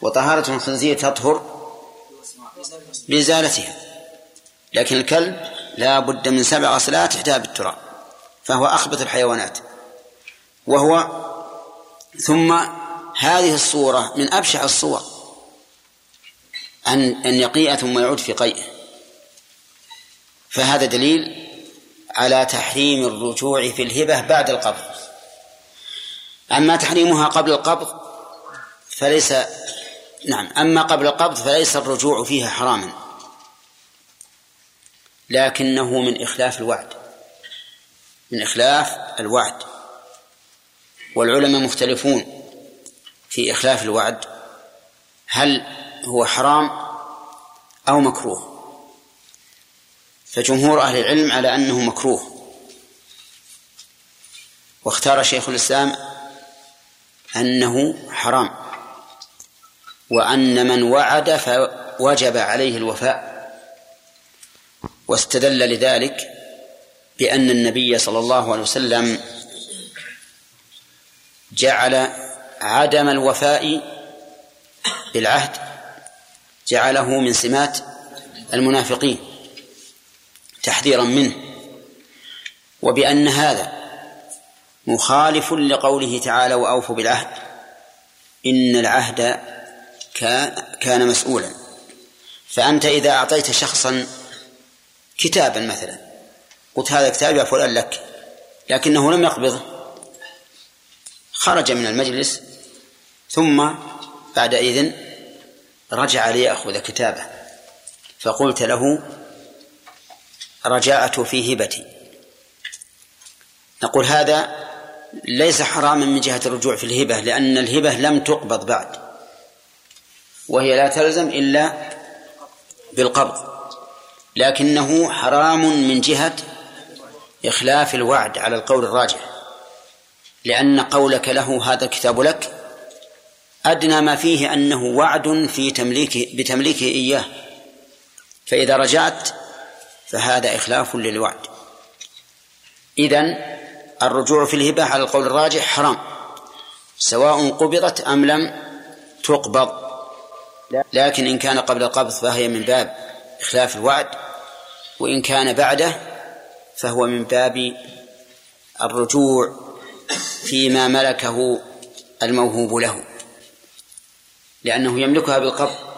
وطهارة الخنزير تطهر بإزالتها لكن الكلب لا بد من سبع غسلات إحداها بالتراب فهو أخبث الحيوانات. وهو ثم هذه الصورة من أبشع الصور أن أن يقيء ثم يعود في قيئه. فهذا دليل على تحريم الرجوع في الهبة بعد القبض. أما تحريمها قبل القبض فليس نعم أما قبل القبض فليس الرجوع فيها حراما لكنه من إخلاف الوعد من إخلاف الوعد. والعلماء مختلفون في إخلاف الوعد هل هو حرام أو مكروه. فجمهور أهل العلم على أنه مكروه. واختار شيخ الإسلام أنه حرام. وأن من وعد فوجب عليه الوفاء. واستدل لذلك بأن النبي صلى الله عليه وسلم جعل عدم الوفاء بالعهد جعله من سمات المنافقين. تحذيرا منه وبأن هذا مخالف لقوله تعالى وأوفوا بالعهد إن العهد كان مسؤولا. فأنت إذا أعطيت شخصا كتابا مثلا قلت هذا كتاب يا فلان لك لكنه لم يقبضه خرج من المجلس ثم بعد إذن رجع ليأخذ كتابه فقلت له رجعت في هبتي. نقول هذا ليس حراما من جهة الرجوع في الهبة لأن الهبة لم تقبض بعد وهي لا تلزم إلا بالقبض لكنه حرام من جهة إخلاف الوعد على القول الراجح لأن قولك له هذا الكتاب لك أدنى ما فيه أنه وعد في تمليكه بتمليكه إياه. فإذا رجعت فهذا إخلاف للوعد. إذن الرجوع في الهبة على القول الراجح حرام سواء قبضت أم لم تقبض. لكن إن كان قبل القبض فهي من باب إخلاف الوعد وإن كان بعده فهو من باب الرجوع فيما ملكه الموهوب له لأنه يملكها بالقبض.